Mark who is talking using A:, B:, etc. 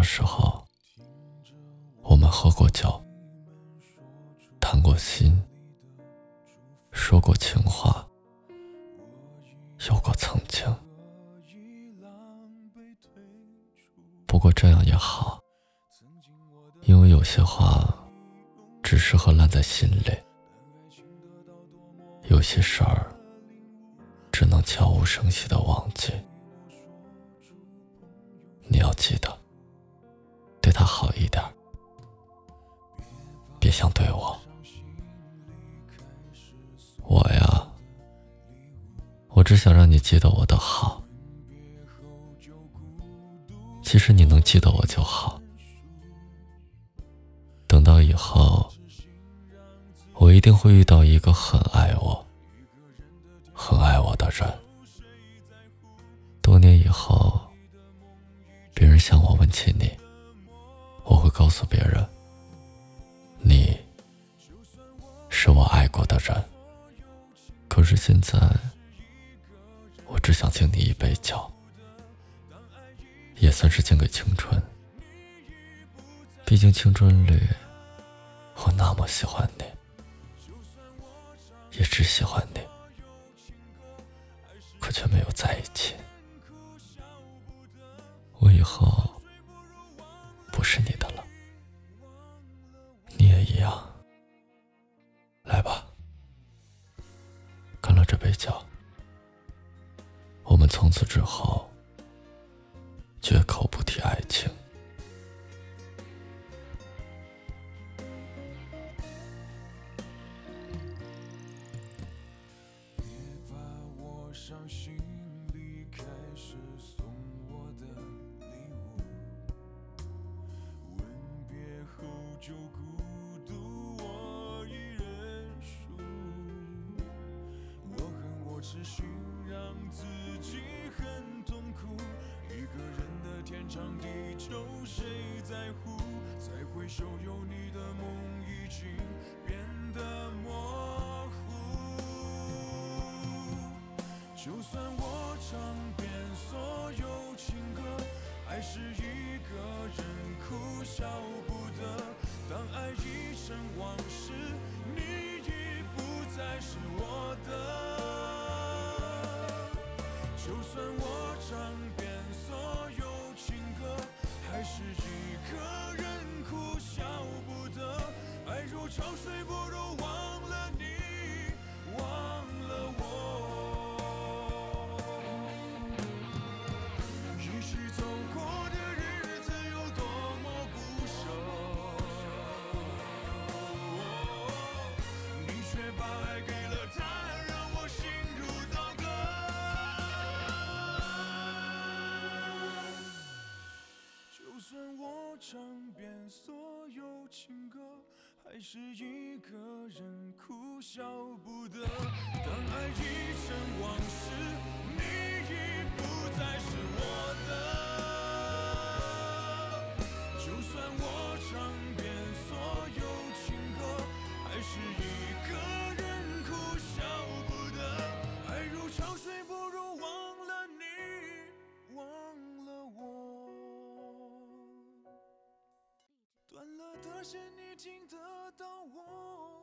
A: 那时候，我们喝过酒，谈过心，说过情话，有过曾经。不过这样也好，因为有些话只适合烂在心里，有些事儿只能悄无声息的忘记。你要记得，对他好一点，别想对我。我呀，我只想让你记得我的好。其实你能记得我就好。等到以后，我一定会遇到一个很爱我、很爱我的人。多年以后，别人向我问起你，告诉别人，你是我爱过的人。可是现在，我只想敬你一杯酒。也算是敬给青春。毕竟青春里，我那么喜欢你，也只喜欢你，可却没有在一起。我以后不是你的了，一样。来吧，干了这杯酒，我们从此之后。绝口不提爱情。
B: 伤心恨我痴心让自己很痛苦，一个人的。天长地久，谁在乎？再回首，有你把爱给了他，让我心如刀割。就算我唱遍所有情歌，还是一个人哭笑不得。当爱已成往事，你已不再是我的。就算我唱遍所有情，是一个人哭笑不得。爱如潮水，不如忘了你，忘了我。断了的线，你听得到，我。